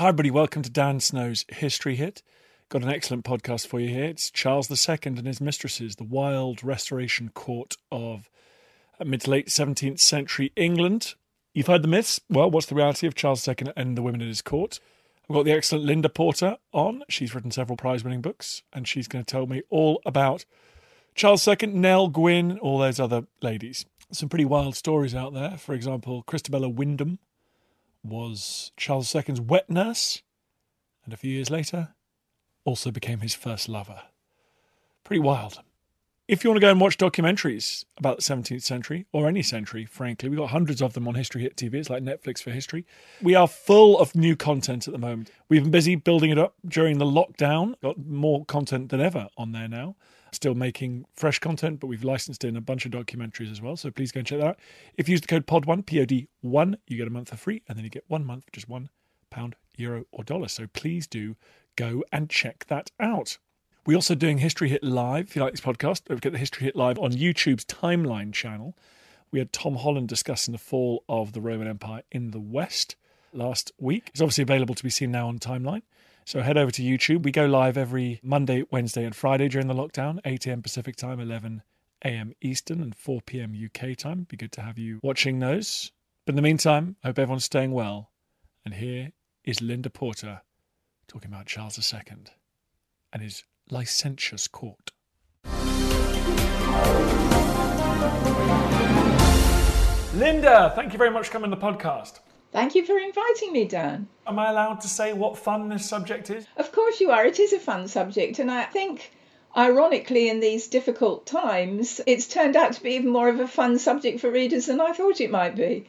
Hi, everybody. Welcome to Dan Snow's History Hit. Got an excellent podcast for you here. It's Charles II and his mistresses, the wild restoration court of uh, mid to late 17th century England. You've heard the myths. Well, what's the reality of Charles II and the women at his court? We've got the excellent Linda Porter on. She's written several prize winning books, and she's going to tell me all about Charles II, Nell Gwyn, all those other ladies. Some pretty wild stories out there. For example, Christabella Wyndham was Charles II's wet nurse, and a few years later, also became his first lover. Pretty wild. If you want to go and watch documentaries about the 17th century, or any century, frankly, we've got hundreds of them on History Hit TV. It's like Netflix for history. We are full of new content at the moment. We've been busy building it up during the lockdown, got more content than ever on there now. Still making fresh content, but we've licensed in a bunch of documentaries as well. So please go and check that out. If you use the code POD1, P O D 1, you get a month for free, and then you get one month just one pound, euro, or dollar. So please do go and check that out. We're also doing History Hit Live. If you like this podcast, don't forget the History Hit Live on YouTube's Timeline channel. We had Tom Holland discussing the fall of the Roman Empire in the West last week. It's obviously available to be seen now on Timeline. So head over to YouTube. We go live every Monday, Wednesday, and Friday during the lockdown, 8 a.m. Pacific time, 11 a.m. Eastern, and 4 p.m. UK time. Be good to have you watching those. But in the meantime, I hope everyone's staying well. And here is Linda Porter talking about Charles II and his licentious court. Linda, thank you very much for coming to the podcast. Thank you for inviting me, Dan. Am I allowed to say what fun this subject is? Of course you are. It is a fun subject, and I think, ironically, in these difficult times, it's turned out to be even more of a fun subject for readers than I thought it might be.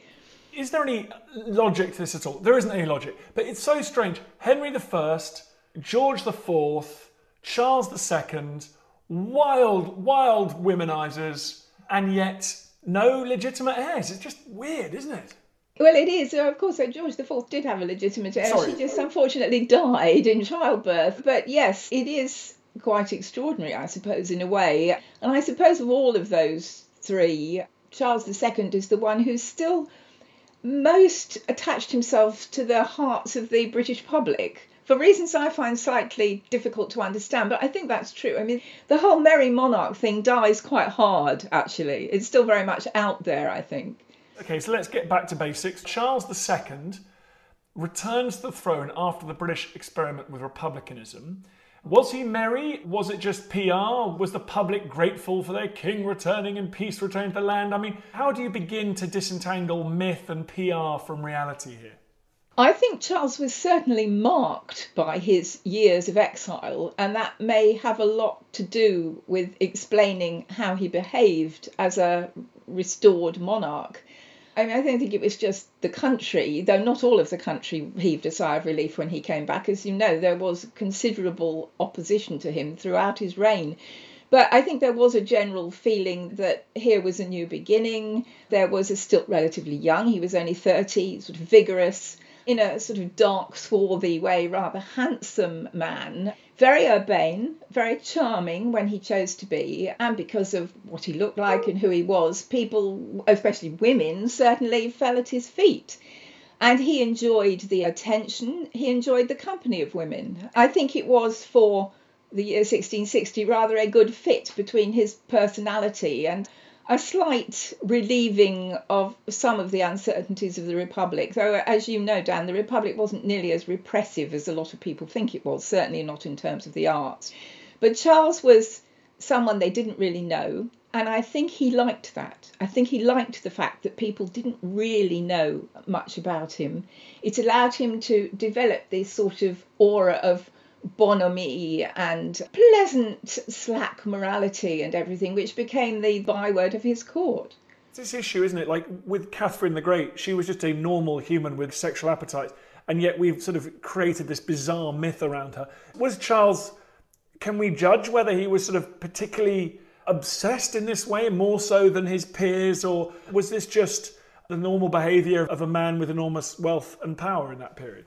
Is there any logic to this at all? There isn't any logic, but it's so strange. Henry I, George IV, Charles II, wild, wild womenizers, and yet no legitimate heirs. It's just weird, isn't it? Well, it is. Of course, George IV did have a legitimate heir. Sorry. She just unfortunately died in childbirth. But yes, it is quite extraordinary, I suppose, in a way. And I suppose of all of those three, Charles II is the one who's still most attached himself to the hearts of the British public. For reasons I find slightly difficult to understand, but I think that's true. I mean, the whole Merry Monarch thing dies quite hard, actually. It's still very much out there, I think. Okay, so let's get back to basics. Charles II returns to the throne after the British experiment with republicanism. Was he merry? Was it just PR? Was the public grateful for their king returning and peace returning to the land? I mean, how do you begin to disentangle myth and PR from reality here? I think Charles was certainly marked by his years of exile, and that may have a lot to do with explaining how he behaved as a restored monarch. I mean, I don't think it was just the country, though not all of the country heaved a sigh of relief when he came back. As you know, there was considerable opposition to him throughout his reign. But I think there was a general feeling that here was a new beginning. There was a still relatively young, he was only 30, sort of vigorous, in a sort of dark, swarthy way, rather handsome man. Very urbane, very charming when he chose to be, and because of what he looked like and who he was, people, especially women, certainly fell at his feet. And he enjoyed the attention, he enjoyed the company of women. I think it was for the year 1660 rather a good fit between his personality and a slight relieving of some of the uncertainties of the Republic. Though, as you know, Dan, the Republic wasn't nearly as repressive as a lot of people think it was, certainly not in terms of the arts. But Charles was someone they didn't really know. And I think he liked that. I think he liked the fact that people didn't really know much about him. It allowed him to develop this sort of aura of bonhomie and pleasant slack morality and everything, which became the byword of his court. It's this issue, isn't it? Like with Catherine the Great, she was just a normal human with sexual appetites, and yet we've sort of created this bizarre myth around her. Was Charles, can we judge whether he was sort of particularly obsessed in this way, more so than his peers, or was this just the normal behaviour of a man with enormous wealth and power in that period?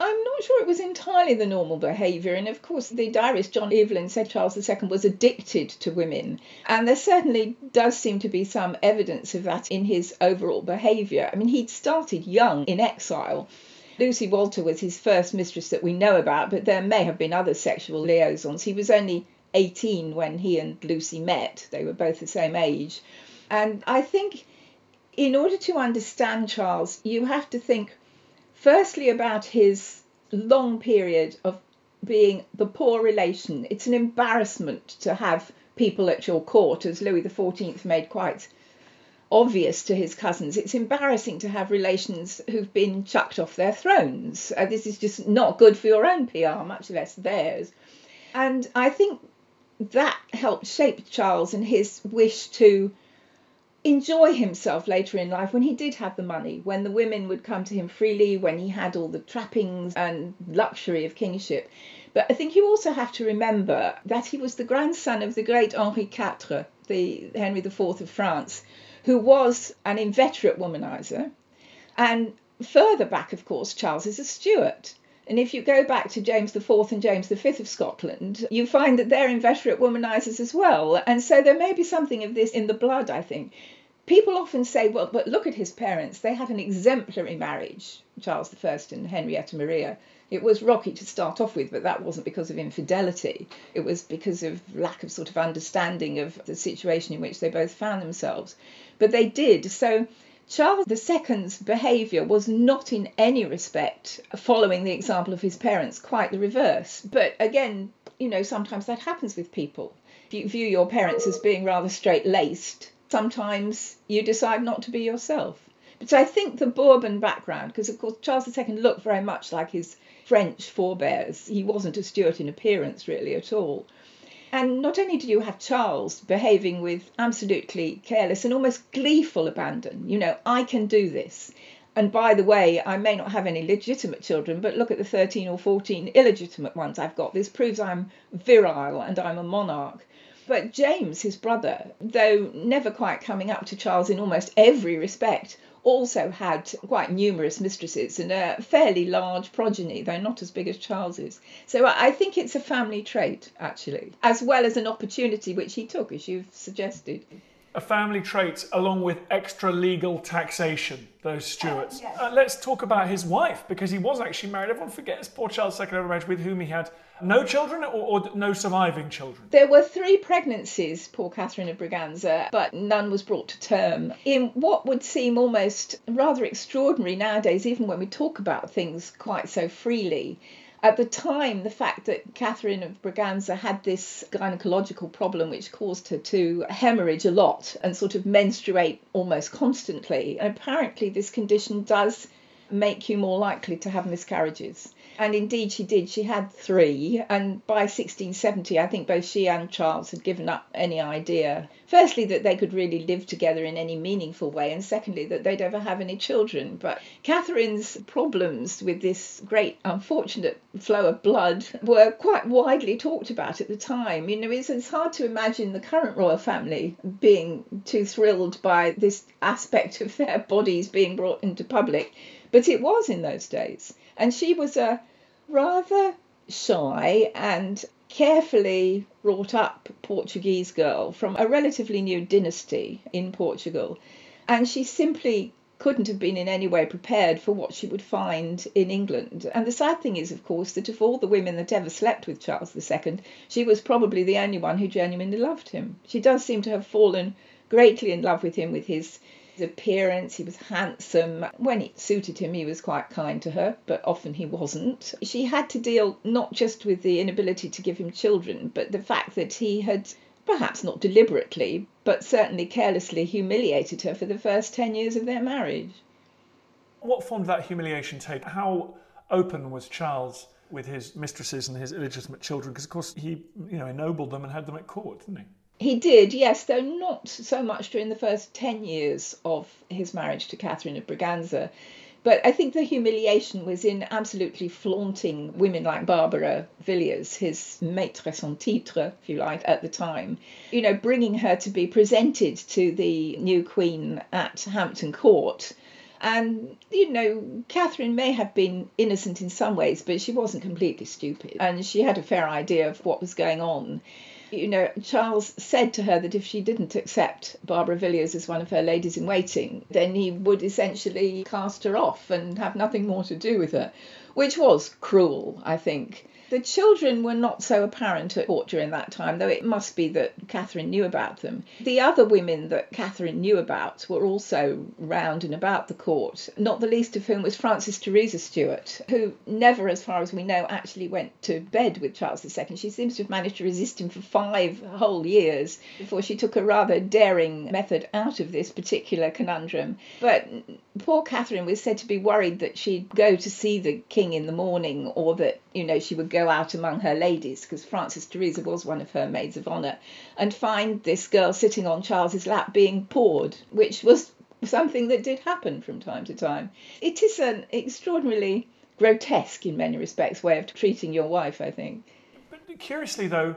I'm not sure it was entirely the normal behaviour. And of course, the diarist John Evelyn said Charles II was addicted to women. And there certainly does seem to be some evidence of that in his overall behaviour. I mean, he'd started young in exile. Lucy Walter was his first mistress that we know about, but there may have been other sexual liaisons. He was only 18 when he and Lucy met, they were both the same age. And I think in order to understand Charles, you have to think firstly about his long period of being the poor relation. It's an embarrassment to have people at your court, as Louis XIV made quite obvious to his cousins. It's embarrassing to have relations who've been chucked off their thrones. Uh, this is just not good for your own PR, much less theirs. And I think that helped shape Charles and his wish to enjoy himself later in life when he did have the money, when the women would come to him freely, when he had all the trappings and luxury of kingship. But I think you also have to remember that he was the grandson of the great Henri IV, the Henry IV of France, who was an inveterate womanizer. And further back, of course, Charles is a Stuart. And if you go back to James IV and James V of Scotland, you find that they're inveterate womanizers as well. And so there may be something of this in the blood, I think. People often say, well, but look at his parents. They had an exemplary marriage, Charles I and Henrietta Maria. It was rocky to start off with, but that wasn't because of infidelity. It was because of lack of sort of understanding of the situation in which they both found themselves. But they did. So Charles II's behaviour was not in any respect following the example of his parents, quite the reverse. But again, you know, sometimes that happens with people. If you view your parents as being rather straight laced, sometimes you decide not to be yourself. But I think the Bourbon background, because of course Charles II looked very much like his French forebears, he wasn't a Stuart in appearance really at all. And not only do you have Charles behaving with absolutely careless and almost gleeful abandon, you know, I can do this. And by the way, I may not have any legitimate children, but look at the 13 or 14 illegitimate ones I've got. This proves I'm virile and I'm a monarch. But James, his brother, though never quite coming up to Charles in almost every respect, also had quite numerous mistresses and a fairly large progeny, though not as big as Charles's. So I think it's a family trait, actually, as well as an opportunity which he took, as you've suggested. A family trait along with extra legal taxation, those Stuarts. Uh, yes. uh, let's talk about his wife, because he was actually married. Everyone forgets poor Charles II marriage with whom he had no children or, or, no surviving children? There were three pregnancies, poor Catherine of Braganza, but none was brought to term. In what would seem almost rather extraordinary nowadays, even when we talk about things quite so freely. At the time, the fact that Catherine of Braganza had this gynecological problem which caused her to hemorrhage a lot and sort of menstruate almost constantly. And apparently, this condition does make you more likely to have miscarriages. And indeed, she did. She had three. And by 1670, I think both she and Charles had given up any idea, firstly, that they could really live together in any meaningful way, and secondly, that they'd ever have any children. But Catherine's problems with this great unfortunate flow of blood were quite widely talked about at the time. You know, it's, it's hard to imagine the current royal family being too thrilled by this aspect of their bodies being brought into public. But it was in those days. And she was a rather shy and carefully brought up Portuguese girl from a relatively new dynasty in Portugal. And she simply couldn't have been in any way prepared for what she would find in England. And the sad thing is, of course, that of all the women that ever slept with Charles II, she was probably the only one who genuinely loved him. She does seem to have fallen greatly in love with him, with his his appearance, he was handsome. When it suited him, he was quite kind to her, but often he wasn't. She had to deal not just with the inability to give him children, but the fact that he had perhaps not deliberately, but certainly carelessly humiliated her for the first 10 years of their marriage. What form did that humiliation take? How open was Charles with his mistresses and his illegitimate children? Because, of course, he you know, ennobled them and had them at court, didn't he? He did, yes, though not so much during the first 10 years of his marriage to Catherine of Braganza. But I think the humiliation was in absolutely flaunting women like Barbara Villiers, his maîtresse en titre, if you like, at the time. You know, bringing her to be presented to the new queen at Hampton Court. And, you know, Catherine may have been innocent in some ways, but she wasn't completely stupid. And she had a fair idea of what was going on. You know, Charles said to her that if she didn't accept Barbara Villiers as one of her ladies in waiting, then he would essentially cast her off and have nothing more to do with her, which was cruel, I think. The children were not so apparent at court during that time, though it must be that Catherine knew about them. The other women that Catherine knew about were also round and about the court, not the least of whom was Frances Teresa Stuart, who never, as far as we know, actually went to bed with Charles II. She seems to have managed to resist him for five whole years before she took a rather daring method out of this particular conundrum. But poor Catherine was said to be worried that she'd go to see the king in the morning or that, you know, she would go go out among her ladies, because Frances Teresa was one of her maids of honour, and find this girl sitting on Charles's lap being pawed, which was something that did happen from time to time. It is an extraordinarily grotesque, in many respects, way of treating your wife, I think. But curiously, though,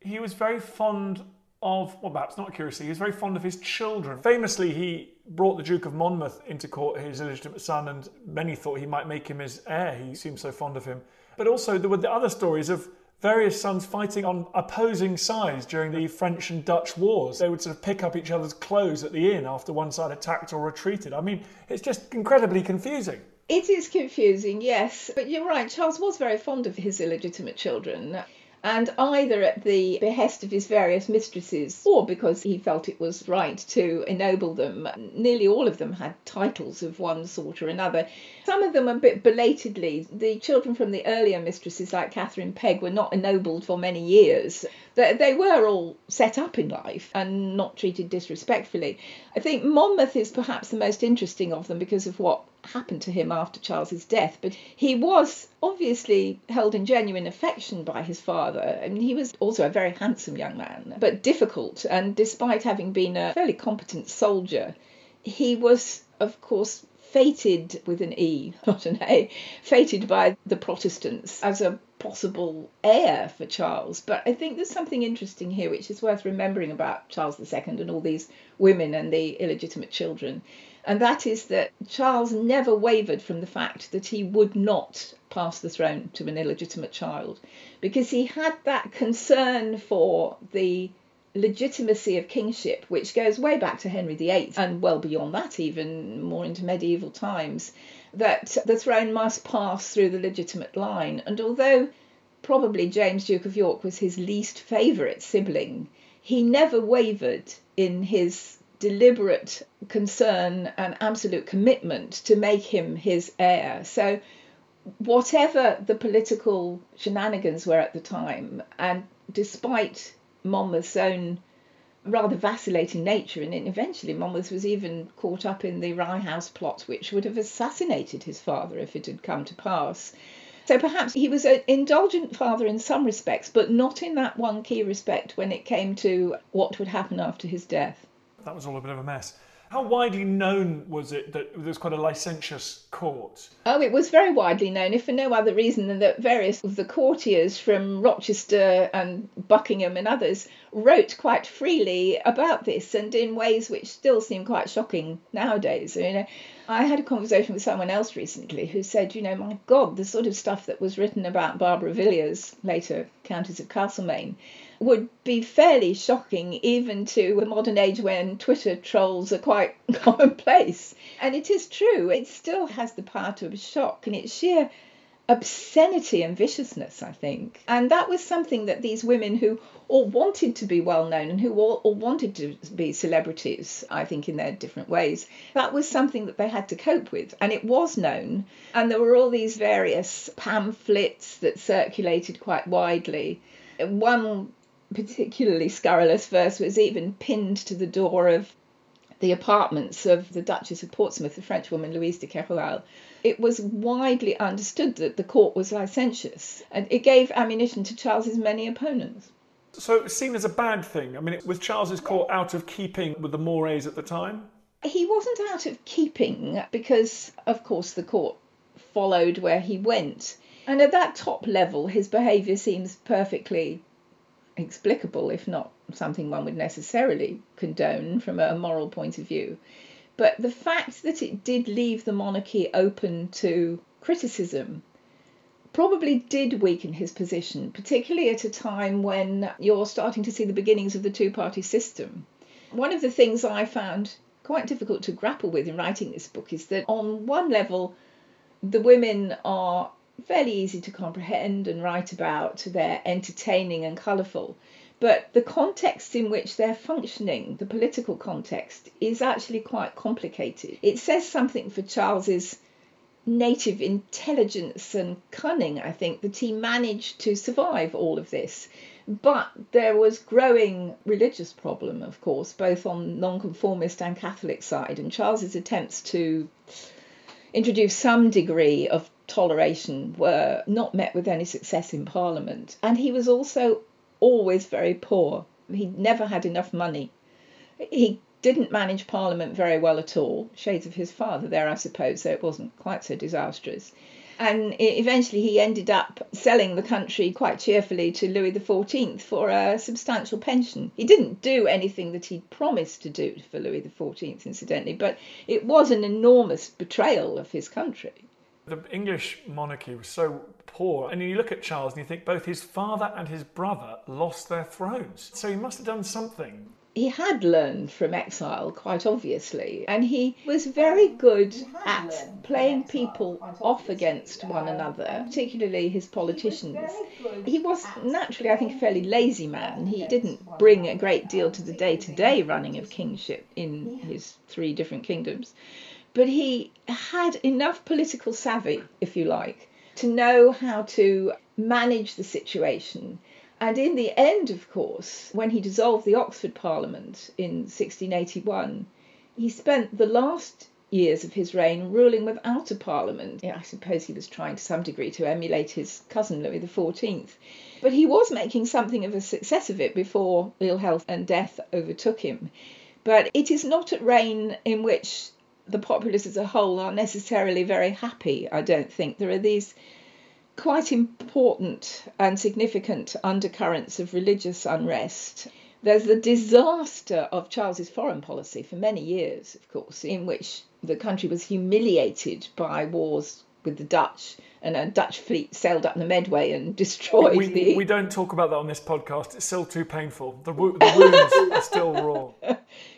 he was very fond of, well, perhaps not curiously, he was very fond of his children. Famously, he brought the Duke of Monmouth into court, his illegitimate son, and many thought he might make him his heir. He seemed so fond of him. But also, there were the other stories of various sons fighting on opposing sides during the French and Dutch wars. They would sort of pick up each other's clothes at the inn after one side attacked or retreated. I mean, it's just incredibly confusing. It is confusing, yes. But you're right, Charles was very fond of his illegitimate children and either at the behest of his various mistresses or because he felt it was right to ennoble them. Nearly all of them had titles of one sort or another. Some of them a bit belatedly. The children from the earlier mistresses, like Catherine Pegg, were not ennobled for many years. They were all set up in life and not treated disrespectfully. I think Monmouth is perhaps the most interesting of them because of what happened to him after Charles's death, but he was obviously held in genuine affection by his father. and he was also a very handsome young man, but difficult. And despite having been a fairly competent soldier, he was, of course, fated with an E, not an A, fated by the Protestants as a possible heir for Charles. But I think there's something interesting here which is worth remembering about Charles II and all these women and the illegitimate children. And that is that Charles never wavered from the fact that he would not pass the throne to an illegitimate child. Because he had that concern for the legitimacy of kingship, which goes way back to Henry VIII and well beyond that, even more into medieval times, that the throne must pass through the legitimate line. And although probably James, Duke of York, was his least favourite sibling, he never wavered in his deliberate concern and absolute commitment to make him his heir. So, whatever the political shenanigans were at the time, and despite Monmouth's own rather vacillating nature, and eventually Monmouth was even caught up in the Rye House plot, which would have assassinated his father if it had come to pass. So perhaps he was an indulgent father in some respects, but not in that one key respect when it came to what would happen after his death that was all a bit of a mess. How widely known was it that there was quite a licentious court? Oh, it was very widely known, if for no other reason than that various of the courtiers from Rochester and Buckingham and others wrote quite freely about this and in ways which still seem quite shocking nowadays. You know, I had a conversation with someone else recently who said, you know, my God, the sort of stuff that was written about Barbara Villiers, later Countess of Castlemaine, would be fairly shocking even to a modern age when Twitter trolls are quite commonplace. And it is true, it still has the power to shock, and it's sheer obscenity and viciousness, I think. And that was something that these women who all wanted to be well known and who all, all, wanted to be celebrities, I think, in their different ways, that was something that they had to cope with. And it was known. And there were all these various pamphlets that circulated quite widely. One particularly scurrilous verse was even pinned to the door of the apartments of the Duchess of Portsmouth, the Frenchwoman Louise de Keroualle. It was widely understood that the court was licentious, and it gave ammunition to Charles's many opponents. So it was seen as a bad thing. I mean, was Charles's court out of keeping with the mores at the time? He wasn't out of keeping because, of course, the court followed where he went. And at that top level, his behaviour seems perfectly explicable, if not something one would necessarily condone from a moral point of view. But the fact that it did leave the monarchy open to criticism probably did weaken his position, particularly at a time when you're starting to see the beginnings of the two party system. One of the things I found quite difficult to grapple with in writing this book is that, on one level, the women are fairly easy to comprehend and write about, they're entertaining and colourful. But the context in which they're functioning, the political context, is actually quite complicated. It says something for Charles's native intelligence and cunning, I think, that he managed to survive all of this. But there was growing religious problem, of course, both on nonconformist and Catholic side, and Charles's attempts to introduce some degree of toleration were not met with any success in Parliament. And he was also always very poor. He never had enough money. He didn't manage Parliament very well at all. Shades of his father there, I suppose, so it wasn't quite so disastrous. And eventually he ended up selling the country quite cheerfully to Louis XIV for a substantial pension. He didn't do anything that he'd promised to do for Louis XIV, incidentally, but it was an enormous betrayal of his country. The English monarchy was so poor, and you look at Charles and you think both his father and his brother lost their thrones. So he must have done something he had learned from exile, quite obviously, and he was very good at playing people off against one another, particularly his politicians. He was naturally, I think, a fairly lazy man. He didn't bring a great deal to the day to day running of kingship in his three different kingdoms, but he had enough political savvy, if you like, to know how to manage the situation and in the end, of course, when he dissolved the Oxford Parliament in 1681, he spent the last years of his reign ruling without a parliament. I suppose he was trying to some degree to emulate his cousin Louis XIV. But he was making something of a success of it before ill health and death overtook him. But it is not a reign in which the populace as a whole are necessarily very happy, I don't think. There are these quite important and significant undercurrents of religious unrest. There's the disaster of Charles's foreign policy for many years, of course, in which the country was humiliated by wars with the Dutch, and a Dutch fleet sailed up the Medway and destroyed we, the. We don't talk about that on this podcast. It's still too painful. The, wo- the wounds are still raw.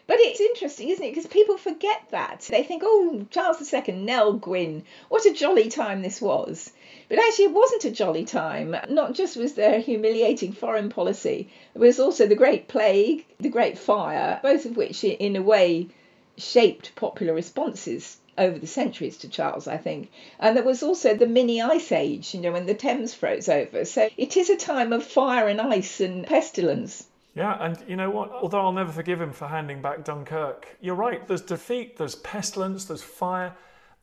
But it's interesting, isn't it? Because people forget that. They think, oh, Charles II, Nell Gwyn, what a jolly time this was. But actually, it wasn't a jolly time. Not just was there humiliating foreign policy, there was also the Great Plague, the Great Fire, both of which, in a way, shaped popular responses over the centuries to Charles, I think. And there was also the mini ice age, you know, when the Thames froze over. So it is a time of fire and ice and pestilence. Yeah, and you know what? Although I'll never forgive him for handing back Dunkirk, you're right. There's defeat, there's pestilence, there's fire.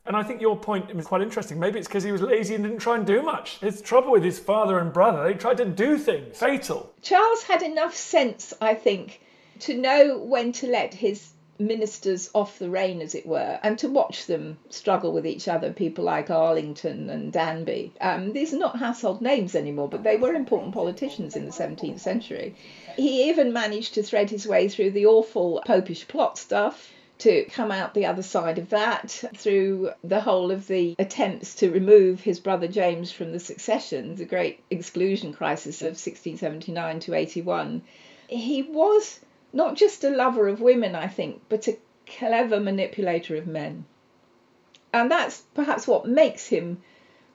And I think your point was quite interesting. Maybe it's because he was lazy and didn't try and do much. His trouble with his father and brother, they tried to do things fatal. Charles had enough sense, I think, to know when to let his ministers off the rein, as it were, and to watch them struggle with each other, people like Arlington and Danby. Um, these are not household names anymore, but they were important politicians in the 17th century. He even managed to thread his way through the awful popish plot stuff to come out the other side of that through the whole of the attempts to remove his brother James from the succession, the great exclusion crisis of 1679 to 81. He was not just a lover of women, I think, but a clever manipulator of men. And that's perhaps what makes him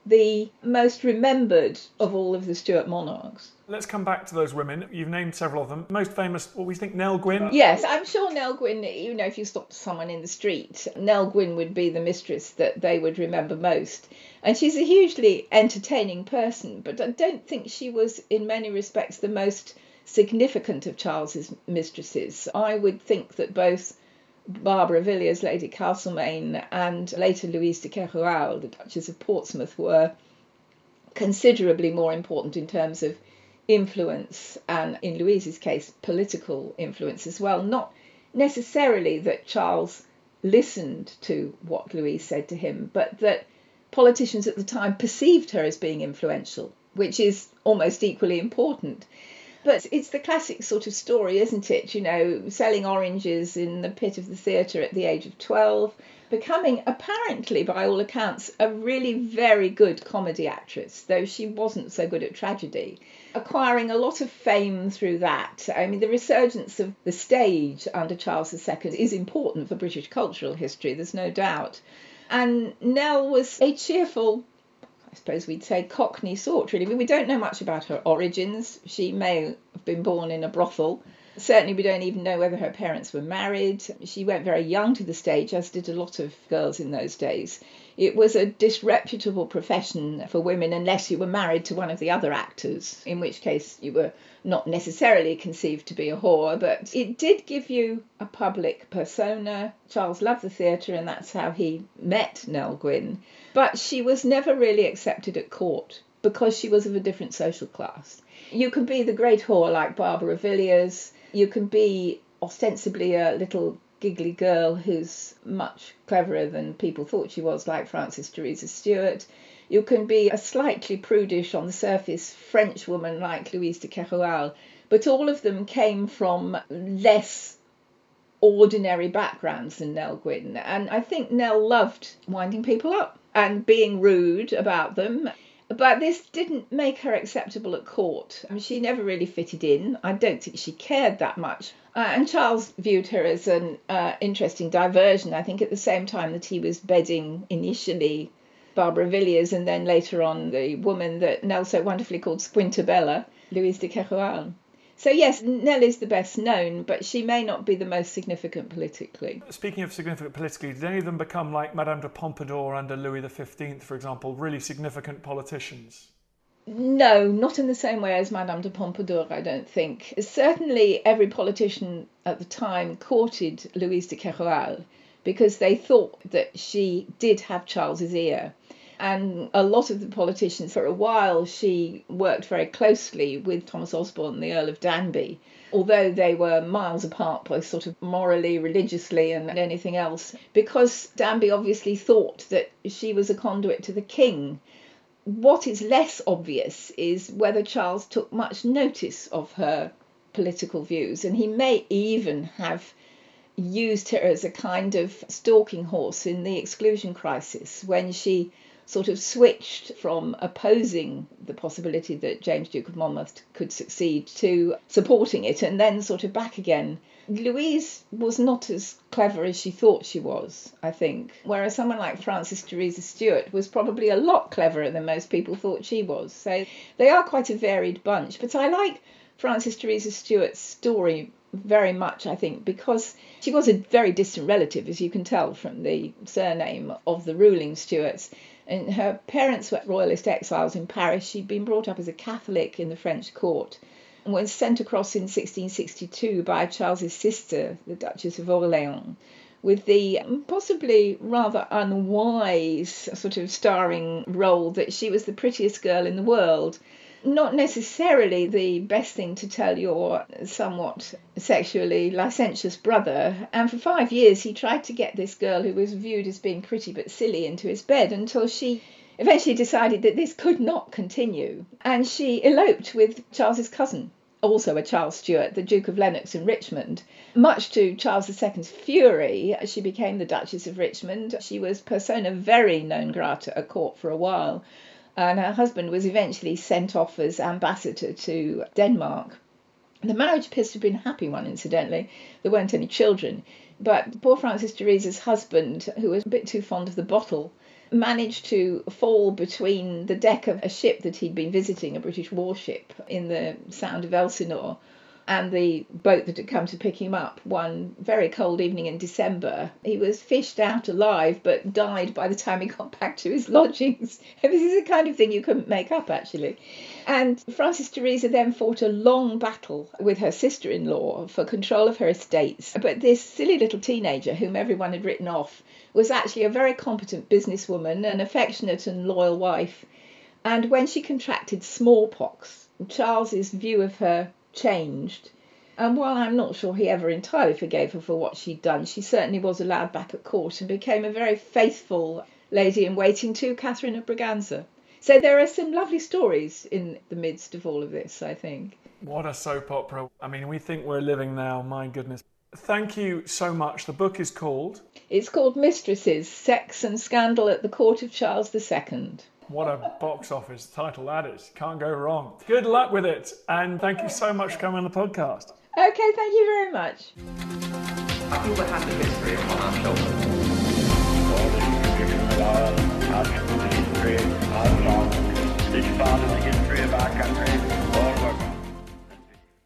the most remembered of all of the Stuart monarchs. Let's come back to those women. You've named several of them. Most famous, what we think, Nell Gwyn. Yes, I'm sure Nell Gwyn, you know, if you stopped someone in the street, Nell Gwyn would be the mistress that they would remember most. And she's a hugely entertaining person, but I don't think she was, in many respects, the most significant of Charles's mistresses. I would think that both Barbara Villiers, Lady Castlemaine, and later Louise de Keroualle, the Duchess of Portsmouth, were considerably more important in terms of influence and, in Louise's case, political influence as well. Not necessarily that Charles listened to what Louise said to him, but that politicians at the time perceived her as being influential, which is almost equally important. But it's the classic sort of story, isn't it? You know, selling oranges in the pit of the theatre at the age of 12, becoming apparently, by all accounts, a really very good comedy actress, though she wasn't so good at tragedy. Acquiring a lot of fame through that. I mean, the resurgence of the stage under Charles II is important for British cultural history, there's no doubt. And Nell was a cheerful, suppose we'd say Cockney sort, really. We don't know much about her origins. She may have been born in a brothel Certainly, we don't even know whether her parents were married. She went very young to the stage, as did a lot of girls in those days. It was a disreputable profession for women unless you were married to one of the other actors, in which case you were not necessarily conceived to be a whore, but it did give you a public persona. Charles loved the theatre, and that's how he met Nell Gwyn. But she was never really accepted at court because she was of a different social class. You can be the great whore like Barbara Villiers, you can be ostensibly a little giggly girl who's much cleverer than people thought she was, like Frances Teresa Stuart. You can be a slightly prudish on the surface French woman like Louise de Keroualle, but all of them came from less ordinary backgrounds than Nell Gwyn. And I think Nell loved winding people up and being rude about them. But this didn't make her acceptable at court. I mean, she never really fitted in. I don't think she cared that much. Uh, and Charles viewed her as an uh, interesting diversion. I think at the same time that he was bedding initially Barbara Villiers and then later on the woman that Nell so wonderfully called Squintabella, Louise de Keroualle. So, yes, Nell is the best known, but she may not be the most significant politically. Speaking of significant politically, did any of them become like Madame de Pompadour under Louis XV, for example, really significant politicians? No, not in the same way as Madame de Pompadour, I don't think. Certainly, every politician at the time courted Louise de Keroualle because they thought that she did have Charles's ear. And a lot of the politicians, for a while, she worked very closely with Thomas Osborne, the Earl of Danby, although they were miles apart, both sort of morally, religiously, and anything else, because Danby obviously thought that she was a conduit to the king. What is less obvious is whether Charles took much notice of her political views, and he may even have used her as a kind of stalking horse in the exclusion crisis when she sort of switched from opposing the possibility that James Duke of Monmouth could succeed to supporting it and then sort of back again. Louise was not as clever as she thought she was, I think, whereas someone like Frances Teresa Stuart was probably a lot cleverer than most people thought she was. So they are quite a varied bunch, but I like Frances Teresa Stuart's story very much, I think, because she was a very distant relative, as you can tell from the surname of the ruling Stuarts. And her parents were royalist exiles in Paris. She'd been brought up as a Catholic in the French court and was sent across in 1662 by Charles's sister, the Duchess of Orleans, with the um, possibly rather unwise sort of starring role that she was the prettiest girl in the world not necessarily the best thing to tell your somewhat sexually licentious brother. And for five years, he tried to get this girl who was viewed as being pretty but silly into his bed until she eventually decided that this could not continue. And she eloped with Charles's cousin, also a Charles Stuart, the Duke of Lennox in Richmond. Much to Charles II's fury, she became the Duchess of Richmond. She was persona very non grata at court for a while and her husband was eventually sent off as ambassador to Denmark. The marriage appears to have been a happy one, incidentally. There weren't any children. But poor Frances Teresa's husband, who was a bit too fond of the bottle, managed to fall between the deck of a ship that he'd been visiting, a British warship, in the Sound of Elsinore, and the boat that had come to pick him up one very cold evening in December. He was fished out alive but died by the time he got back to his lodgings. this is the kind of thing you couldn't make up, actually. And Frances Teresa then fought a long battle with her sister in law for control of her estates. But this silly little teenager, whom everyone had written off, was actually a very competent businesswoman, an affectionate and loyal wife. And when she contracted smallpox, Charles's view of her changed. And while I'm not sure he ever entirely forgave her for what she'd done, she certainly was allowed back at court and became a very faithful lady in waiting to Catherine of Braganza. So there are some lovely stories in the midst of all of this, I think. What a soap opera. I mean, we think we're living now, my goodness. Thank you so much. The book is called. It's called Mistresses Sex and Scandal at the Court of Charles II. What a box office title that is. Can't go wrong. Good luck with it. And thank you so much for coming on the podcast. Okay, thank you very much. I feel we have the history on our shoulders. all the information about our history of Scotland. This part of the history of our country, all of our